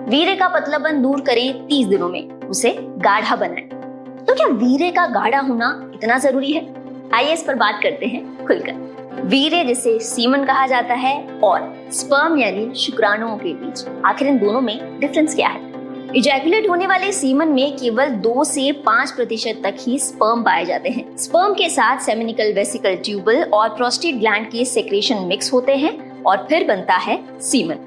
वीरे का पतलापन दूर करे तीस दिनों में, उसे गाढ़ा बनाए तो क्या वीरे का गाढ़ा होना इतना ज़रूरी है? आइए इस पर बात करते हैं खुलकर। वीरे जिसे सीमन कहा जाता है और स्पर्म यानी शुक्राणुओं के बीच, आखिर इन दोनों में डिफरेंस क्या है? इजैकुलेट होने वाले सीमन में केवल दो से पाँच प्रतिशत तक ही स्पर्म पाए जाते हैं। स्पर्म के साथ सेमिनिकल वेसिकल ट्यूबल और प्रोस्टेट ग्लैंड के सेक्रेशन मिक्स होते हैं और फिर बनता है सीमन।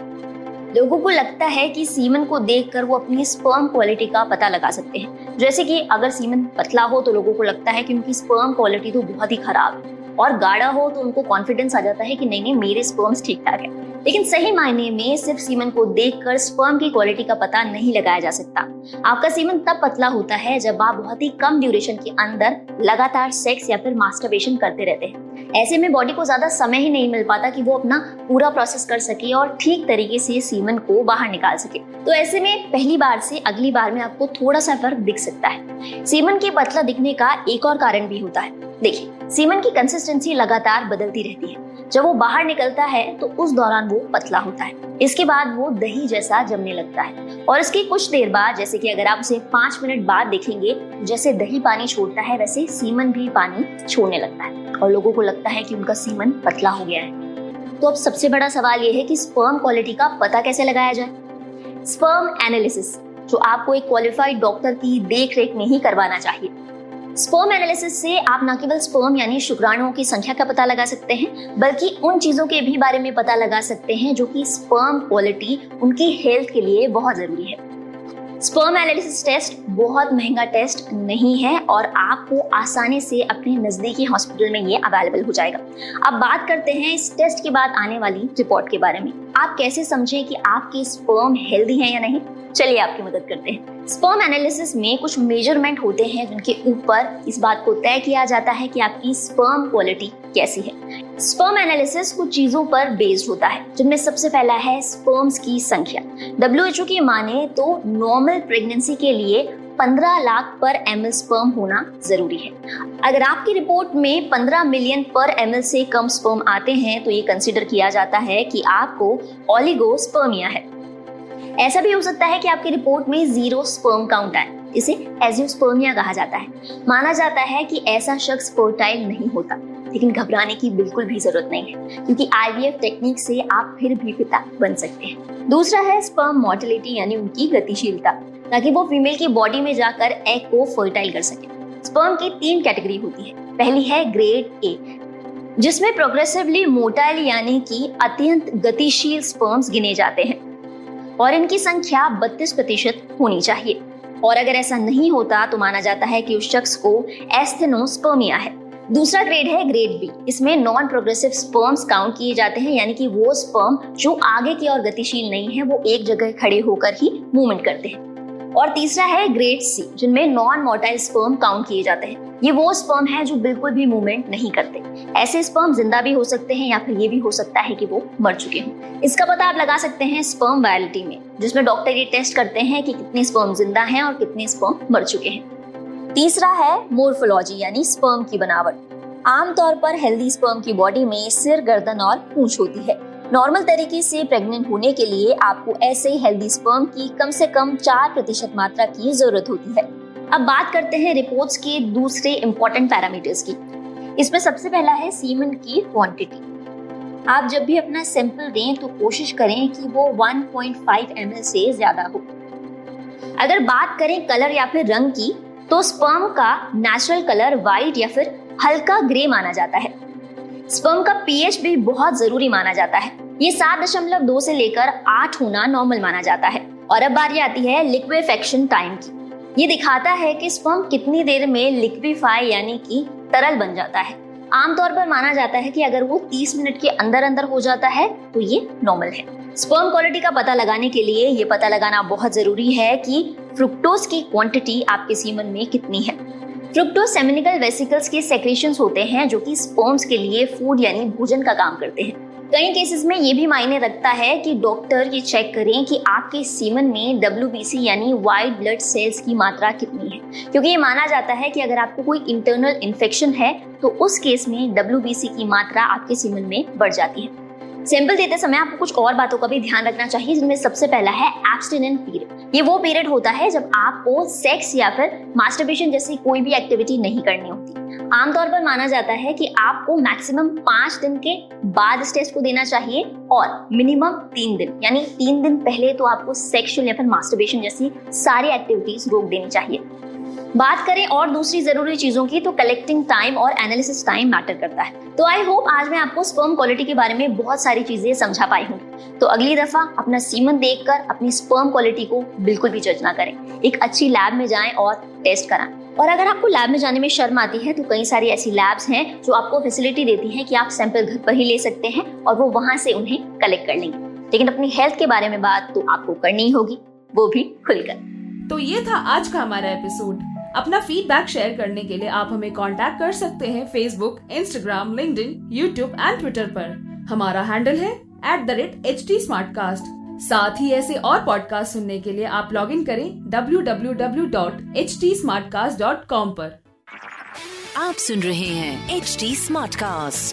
लोगों को लगता है कि सीमन को देखकर वो अपनी स्पर्म क्वालिटी का पता लगा सकते हैं। जैसे कि अगर सीमन पतला हो तो लोगों को लगता है कि उनकी स्पर्म क्वालिटी तो बहुत ही खराब है। और गाढ़ा हो तो उनको कॉन्फिडेंस आ जाता है कि नहीं नहीं, मेरे स्पर्म्स ठीक ठाक है। लेकिन सही मायने में सिर्फ़ सीमन को देखकर स्पर्म की क्वालिटी का पता नहीं लगाया जा सकता। आपका सीमन तब पतला होता है जब आप बहुत ही कम ड्यूरेशन के अंदर लगातार सेक्स या फिर मास्टरबेशन करते रहते हैं। ऐसे में बॉडी को ज़्यादा समय ही नहीं मिल पाता कि वो अपना पूरा प्रोसेस कर सके और ठीक तरीके से सीमन को बाहर निकाल सके। तो ऐसे में पहली बार से अगली बार में आपको थोड़ा सा फ़र्क दिख सकता है। सीमन के पतला दिखने का एक और कारण भी होता है। देखिए सीमन की कंसिस्टेंसी लगातार बदलती रहती है। जब वो बाहर निकलता है तो उस दौरान वो पतला होता है। इसके बाद वो दही जैसा जमने लगता है। और इसके कुछ देर बाद, जैसे कि अगर आप उसे पाँच मिनट बाद देखेंगे, जैसे दही पानी छोड़ता है, वैसे सीमन भी पानी छोड़ने लगता है। और लोगों को लगता है कि उनका सीमन पतला हो गया है। तो अब सबसे बड़ा सवाल ये है कि स्पर्म क्वालिटी का पता कैसे लगाया जाए? स्पर्म एनालिसिस जो आपको एक क्वालिफाइड डॉक्टर की देख में ही करवाना चाहिए। स्पर्म एनालिसिस से आप न केवल स्पर्म यानी शुक्राणुओं की संख्या का पता लगा सकते हैं, बल्कि उन चीज़ों के भी बारे में पता लगा सकते हैं जो कि स्पर्म क्वालिटी उनकी हेल्थ के लिए बहुत ज़रूरी है। स्पर्म एनालिसिस टेस्ट बहुत महँगा टेस्ट नहीं है और आपको आसानी से अपने नजदीकी हॉस्पिटल में ये अवेलेबल हो जाएगा। अब बात करते हैं इस टेस्ट के बाद आने वाली रिपोर्ट के बारे में। आप कैसे समझें कि आपके स्पर्म हेल्दी हैं या नहीं? चलिए आपकी मदद करते हैं। स्पर्म एनालिसिस में कुछ मेज़रमेंट होते हैं जिनके ऊपर इस बात को तय किया जाता है कि आपकी स्पर्म क्वालिटी कैसी है। स्पर्म एनालिसिस कुछ चीज़ों पर बेस्ड होता है, जिनमें सबसे पहला है स्पर्म्स की संख्या। डब्ल्यूएचओ की माने तो नॉर्मल प्रेगनेंसी के लिए 15 लाख पर एमएल स्पर्म होना ज़रूरी है। अगर आपकी रिपोर्ट में 15 मिलियन पर एमएल से कम स्पर्म आते हैं तो ये कंसिडर किया जाता है कि आपको ऑलिगोस्पर्मिया है। ऐसा भी हो सकता है कि आपकी रिपोर्ट में ज़ीरो स्पर्म काउंट आए। इसे एजियोस्पर्मिया कहा जाता है। माना जाता है कि ऐसा शख्स फर्टाइल नहीं होता, लेकिन घबराने की बिल्कुल भी ज़रूरत नहीं है, क्योंकि आईवीएफ टेक्निक से आप फिर भी पिता बन सकते हैं। दूसरा है स्पर्म मोटिलिटी यानी उनकी गतिशीलता, ताकि वो फीमेल की बॉडी में जाकर एग को फर्टाइल कर सके। स्पर्म की तीन कैटेगरी होती है। पहली है ग्रेड ए जिसमें प्रोग्रेसिवली मोटाइल यानी कि अत्यंत गतिशील स्पर्म्स गिने जाते हैं। और इनकी संख्या 32 प्रतिशत होनी चाहिए। और अगर ऐसा नहीं होता तो माना जाता है कि उस शख्स को एस्थेनोस्पर्मिया है। दूसरा ग्रेड है ग्रेड बी इसमें नॉन प्रोग्रेसिव स्पर्म्स काउंट किए जाते हैं, यानी कि वो स्पर्म जो आगे की ओर गतिशील नहीं है, वो एक जगह खड़े होकर ही मूवमेंट करते हैं। और तीसरा है ग्रेड सी जिनमें नॉन मोटाइल स्पर्म काउंट किए जाते हैं। ये वो स्पर्म है जो बिल्कुल भी मूवमेंट नहीं करते। ऐसे स्पर्म ज़िंदा भी हो सकते हैं या फिर ये भी हो सकता है कि वो मर चुके हों। इसका पता आप लगा सकते हैं स्पर्म वायलिटी में, जिसमें डॉक्टर ये टेस्ट करते हैं कि कितने स्पर्म ज़िंदा हैं और कितने स्पर्म मर चुके हैं। तीसरा है मोर्फोलॉजी यानी स्पर्म की बनावट। आमतौर पर हेल्दी स्पर्म की बॉडी में सिर, गर्दन और पूंछ होती है। नॉर्मल तरीके से प्रेग्नेंट होने के लिए आपको ऐसे हेल्दी स्पर्म की कम से कम चार प्रतिशत मात्रा की ज़रूरत होती है। अब बात करते हैं रिपोर्ट्स के दूसरे इंपॉर्टेंट पैरामीटर्स की। इसमें सबसे पहला है सीमन की क्वांटिटी आप जब भी अपना सैंपल दें तो कोशिश करें कि वो 1.5 ml से ज़्यादा हो। अगर बात करें कलर या फिर रंग की तो स्पर्म का नेचुरल कलर व्हाइट या फिर हल्का ग्रे माना जाता है। स्पर्म का पीएच भी बहुत ज़रूरी माना जाता है। ये सात दशमलव दो से लेकर आठ होना नॉर्मल माना जाता है। और अब बारी आती है लिक्विफेक्शन टाइम की। ये दिखाता है कि स्पर्म कितनी देर में लिक्विफाई यानी कि तरल बन जाता है। आमतौर पर माना जाता है कि अगर वो 30 मिनट के अंदर अंदर हो जाता है तो ये नॉर्मल है। स्पर्म क्वालिटी का पता लगाने के लिए ये पता लगाना बहुत ज़रूरी है कि फ्रुक्टोज की क्वांटिटी आपके सीमन में कितनी है। फ्रुक्टोज सेमिनिकल वेसिकल्स के सेक्रेशंस होते हैं जो कि स्पर्म्स के लिए फ़ूड यानी भोजन का काम करते हैं। कई केसेस में ये भी मायने रखता है कि डॉक्टर ये चेक करें कि आपके सीमन में डब्ल्यू यानी वाइट ब्लड सेल्स की मात्रा कितनी है। क्योंकि ये माना जाता है कि अगर आपको कोई इंटरनल इन्फेक्शन है तो उस केस में डब्ल्यू की मात्रा आपके सीमन में बढ़ जाती है। सैंपल देते समय आपको कुछ और बातों का भी ध्यान रखना चाहिए, जिनमें सबसे पहला है एब्सटिनेंट पीरियड ये वो पीरियड होता है जब आपको सेक्स या फिर मास्टरबेशन जैसी कोई भी एक्टिविटी नहीं करनी होती. आमतौर पर माना जाता है कि आपको मैक्सिमम पाँच दिन के बाद इस टेस्ट को देना चाहिए और मिनिमम तीन दिन. यानी तीन दिन पहले तो आपको सेक्सुअल या फिर मास्टरबेशन जैसी सारी एक्टिविटीज़ रोक देनी चाहिए. बात करें और दूसरी ज़रूरी चीज़ों की तो कलेक्टिंग टाइम और एनालिसिस टाइम मैटर करता है। तो आई होप आज मैं आपको स्पर्म क्वालिटी के बारे में बहुत सारी चीज़ें समझा पाई हूँ। तो अगली दफ़ा अपना सीमन देखकर, अपनी स्पर्म क्वालिटी को बिल्कुल भी जज ना करें। एक अच्छी लैब में जाएँ और टेस्ट कराएँ। और अगर आपको लैब में जाने में शर्म आती है तो कई सारी ऐसी लैब्स हैं जो आपको फैसिलिटी देती हैं कि आप सैंपल घर पर ही ले सकते हैं और वो वहाँ से उन्हें कलेक्ट कर लेंगे। लेकिन अपनी हेल्थ के बारे में बात तो आपको करनी होगी, वो भी खुलकर। तो ये था आज का हमारा एपिसोड अपना फीडबैक शेयर करने के लिए आप हमें कांटेक्ट कर सकते हैं Facebook Instagram link YouTube and Twitter पर। हमारा हैंडल है at the rate H T साथ ही ऐसे और पॉडकास्ट सुनने के लिए आप लॉग इन करें www.htsmartcast.com पर। आप सुन रहे हैं एच टी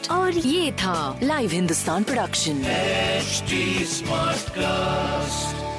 और ये था live Hindustan production smart cast